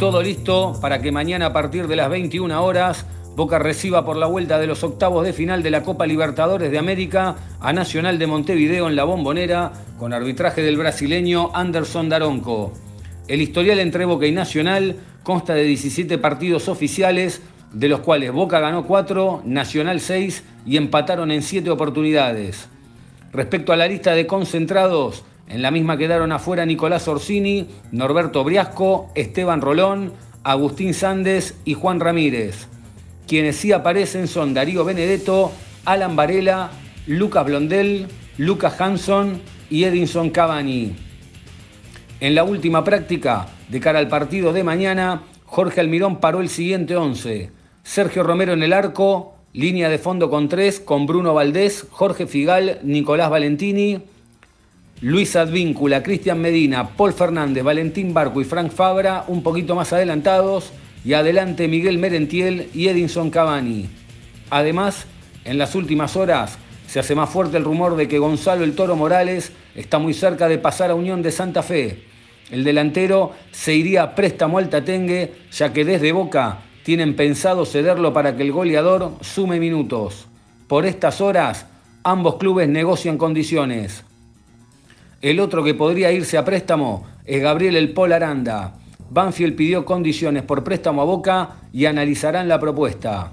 todo listo para que mañana a partir de las 21 horas Boca reciba por la vuelta de los octavos de final de la Copa Libertadores de América a Nacional de Montevideo en la Bombonera con arbitraje del brasileño Anderson Daronco. El historial entre Boca y Nacional consta de 17 partidos oficiales, de los cuales Boca ganó 4, Nacional 6 y empataron en 7 oportunidades. Respecto a la lista de concentrados, en la misma quedaron afuera Nicolás Orsini, Norberto Briasco, Esteban Rolón, Agustín Sández y Juan Ramírez. Quienes sí aparecen son Darío Benedetto, Alan Varela, Lucas Blondel, Lucas Hanson y Edinson Cavani. En la última práctica, de cara al partido de mañana, Jorge Almirón paró el siguiente 11. Sergio Romero en el arco, línea de fondo con tres, con Bruno Valdés, Jorge Figal, Nicolás Valentini, Luis Advíncula, Cristian Medina, Paul Fernández, Valentín Barco y Frank Fabra un poquito más adelantados, y adelante Miguel Merentiel y Edinson Cavani. Además, en las últimas horas se hace más fuerte el rumor de que Gonzalo el Toro Morales está muy cerca de pasar a Unión de Santa Fe. El delantero se iría a préstamo al Tatengue, ya que desde Boca tienen pensado cederlo para que el goleador sume minutos. Por estas horas, ambos clubes negocian condiciones. El otro que podría irse a préstamo es Gabriel El Pol Aranda. Banfield pidió condiciones por préstamo a Boca y analizarán la propuesta.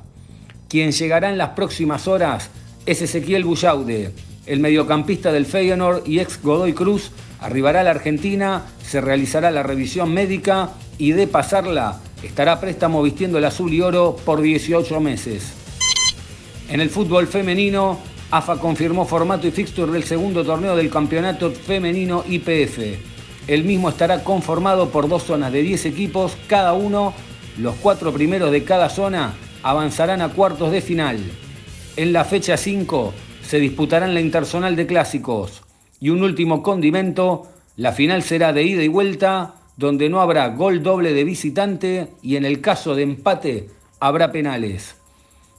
Quien llegará en las próximas horas es Ezequiel Bullaude, el mediocampista del Feyenoord y ex Godoy Cruz, arribará a la Argentina, se realizará la revisión médica y de pasarla estará préstamo vistiendo el azul y oro por 18 meses. En el fútbol femenino, AFA confirmó formato y fixture del segundo torneo del campeonato femenino IPF. El mismo estará conformado por dos zonas de 10 equipos, cada uno, los cuatro primeros de cada zona, avanzarán a cuartos de final. En la fecha 5 se disputarán la interzonal de clásicos. Y un último condimento, la final será de ida y vuelta, donde no habrá gol doble de visitante y en el caso de empate habrá penales.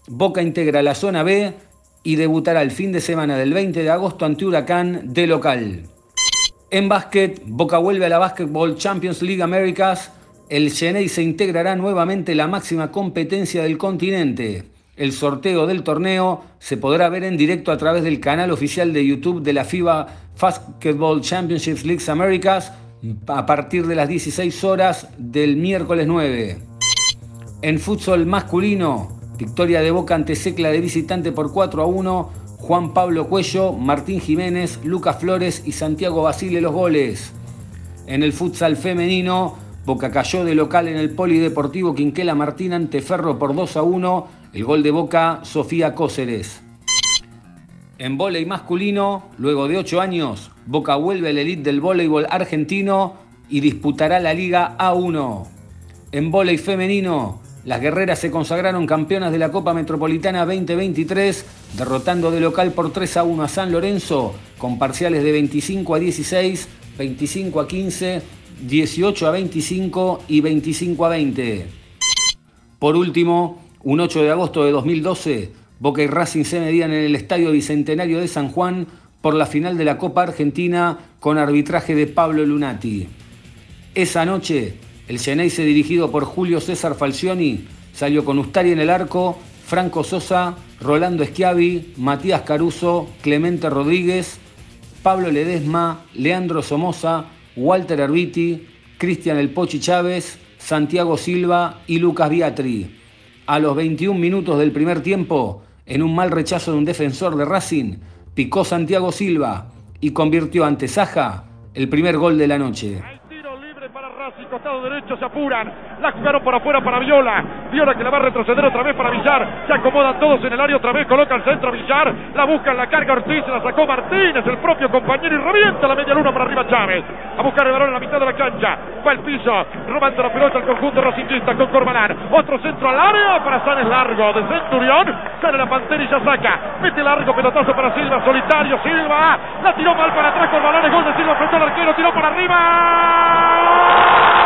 Boca integra la zona B y debutará el fin de semana del 20 de agosto ante Huracán de local. En básquet, Boca vuelve a la Basketball Champions League Americas. El Chennai se integrará nuevamente la máxima competencia del continente. El sorteo del torneo se podrá ver en directo a través del canal oficial de YouTube de la FIBA Basketball Championships League Americas a partir de las 16 horas del miércoles 9. En fútbol masculino, victoria de Boca ante Secla de visitante por 4 a 1 Juan Pablo Cuello, Martín Jiménez, Lucas Flores y Santiago Basile los goles. En el futsal femenino, Boca cayó de local en el Polideportivo Quinquela Martín ante Ferro por 2 a 1. El gol de Boca, Sofía Cóceres. En vóley masculino, luego de 8 años, Boca vuelve al elite del voleibol argentino y disputará la Liga A1. En vóley femenino, las guerreras se consagraron campeonas de la Copa Metropolitana 2023, derrotando de local por 3 a 1 a San Lorenzo, con parciales de 25 a 16, 25 a 15, 18 a 25 y 25 a 20. Por último, un 8 de agosto de 2012, Boca y Racing se medían en el Estadio Bicentenario de San Juan por la final de la Copa Argentina con arbitraje de Pablo Lunati. Esa noche, el Geneise dirigido por Julio César Falcioni salió con Ustari en el arco, Franco Sosa, Rolando Schiavi, Matías Caruso, Clemente Rodríguez, Pablo Ledesma, Leandro Somoza, Walter Arbiti, Cristian El Pochi Chávez, Santiago Silva y Lucas Biatri. A los 21 minutos del primer tiempo, en un mal rechazo de un defensor de Racing, picó Santiago Silva y convirtió ante Saja el primer gol de la noche costado derecho se apuran. La jugaron por afuera para Viola. Viola que la va a retroceder otra vez para Villar. Se acomodan todos en el área otra vez. Coloca el centro Villar. La busca en la carga Ortiz. La sacó Martínez, el propio compañero. Y revienta la media luna para arriba Chávez. A buscar el balón en la mitad de la cancha. Va el piso. Robando la pelota al conjunto rosillista con Corbalán. Otro centro al área para Sanes largo. De Centurión. Sale la pantera y ya saca. Mete largo pelotazo para Silva. Solitario. Silva. La tiró mal para atrás. Corbalán. Es gol de Silva. Frente al arquero. Tiró para arriba.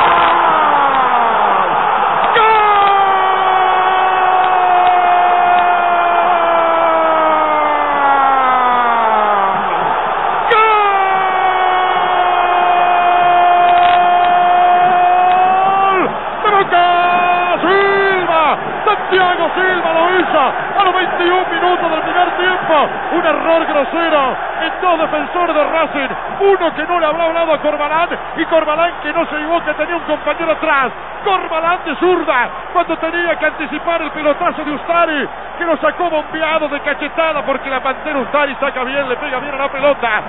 Un error grosero en dos defensores de Racing. Uno que no le habrá hablado a Corbalán y Corbalán que no se llevó que tenía un compañero atrás. Corbalán de zurda cuando tenía que anticipar el pelotazo de Ustari que lo sacó bombeado de cachetada porque la pantera Ustari saca bien, le pega bien a la pelota.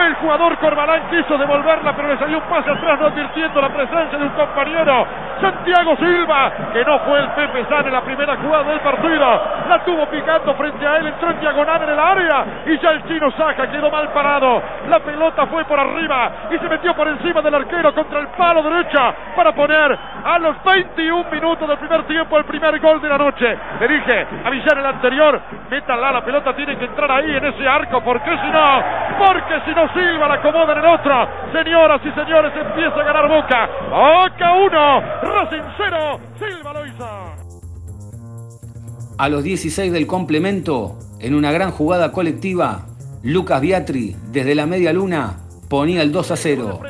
El jugador Corbalán quiso devolverla, pero le salió un pase atrás, no advirtiendo la presencia de un compañero. Santiago Silva, que no fue el Pepe San en la primera jugada del partido. La tuvo picando frente a él, entró en diagonal en el área y ya el chino saca, quedó mal parado. La pelota fue por arriba y se metió por encima del arquero contra el palo derecha para poner a los 21 minutos del primer tiempo el primer gol de la noche. Le dije a Villar el anterior, métanla, la pelota tiene que entrar ahí en ese arco, porque si no, porque si no Silva la acomoda en el otro. Señoras y señores, empieza a ganar Boca. Boca 1, Racing 0, Silva lo hizo. A los 16 del complemento, en una gran jugada colectiva, Lucas Biatri, desde la media luna, ponía el 2 a 0.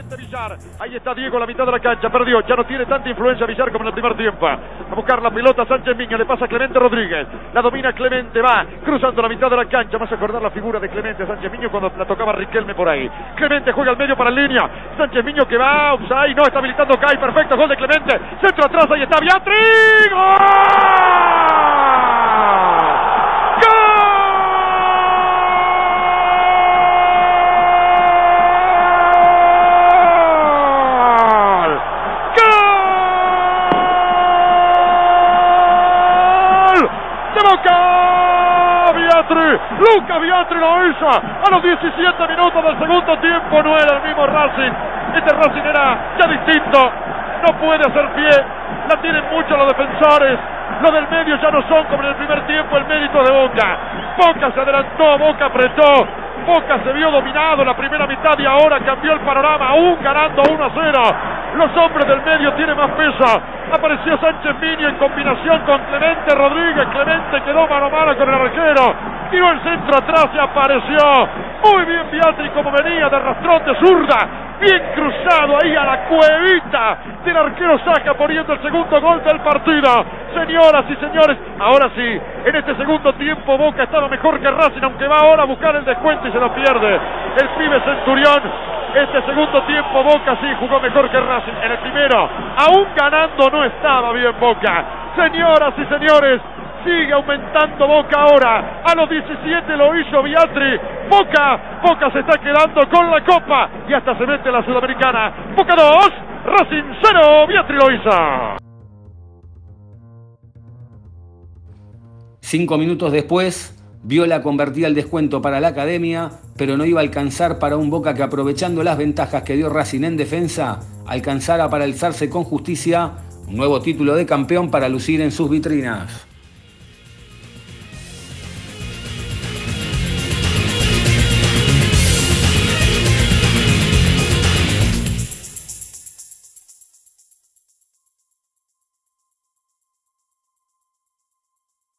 Ahí está Diego, la mitad de la cancha, perdió. Ya no tiene tanta influencia Villar como en el primer tiempo. A buscar la pelota Sánchez Miño, le pasa a Clemente Rodríguez. La domina Clemente, va cruzando la mitad de la cancha. Más a acordar la figura de Clemente Sánchez Miño cuando la tocaba Riquelme por ahí. Clemente juega al medio para la línea. Sánchez Miño que va, y no está habilitando Kai. Perfecto, gol de Clemente. Centro atrás, ahí está Beatriz. Luca Biatri lo hizo a los 17 minutos del segundo tiempo. No era el mismo Racing. Este Racing era ya distinto. No puede hacer pie. La tienen mucho los defensores. Los del medio ya no son como en el primer tiempo el mérito de Boca. Boca se adelantó, Boca apretó. Boca se vio dominado en la primera mitad y ahora cambió el panorama, aún ganando 1 a 0. Los hombres del medio tienen más peso. Apareció Sánchez Mini en combinación con Clemente Rodríguez. Clemente quedó mano a mano con el arquero. Tiró el centro atrás y apareció. Muy bien Beatriz como venía de rastrón de zurda. Bien cruzado ahí a la cuevita del arquero Saca poniendo el segundo gol del partido. Señoras y señores, ahora sí, en este segundo tiempo Boca estaba mejor que Racing, aunque va ahora a buscar el descuento y se lo pierde. El pibe Centurión este segundo tiempo Boca sí jugó mejor que Racing. En el primero, aún ganando, no estaba bien Boca. Señoras y señores, sigue aumentando Boca ahora. A los 17 lo hizo Beatri. Boca, Boca se está quedando con la copa y hasta se mete la Sudamericana. Boca 2, Racing 0, Beatri lo hizo. Cinco minutos después, Viola convertía el descuento para la academia, pero no iba a alcanzar para un Boca que aprovechando las ventajas que dio Racing en defensa, alcanzara para alzarse con justicia un nuevo título de campeón para lucir en sus vitrinas.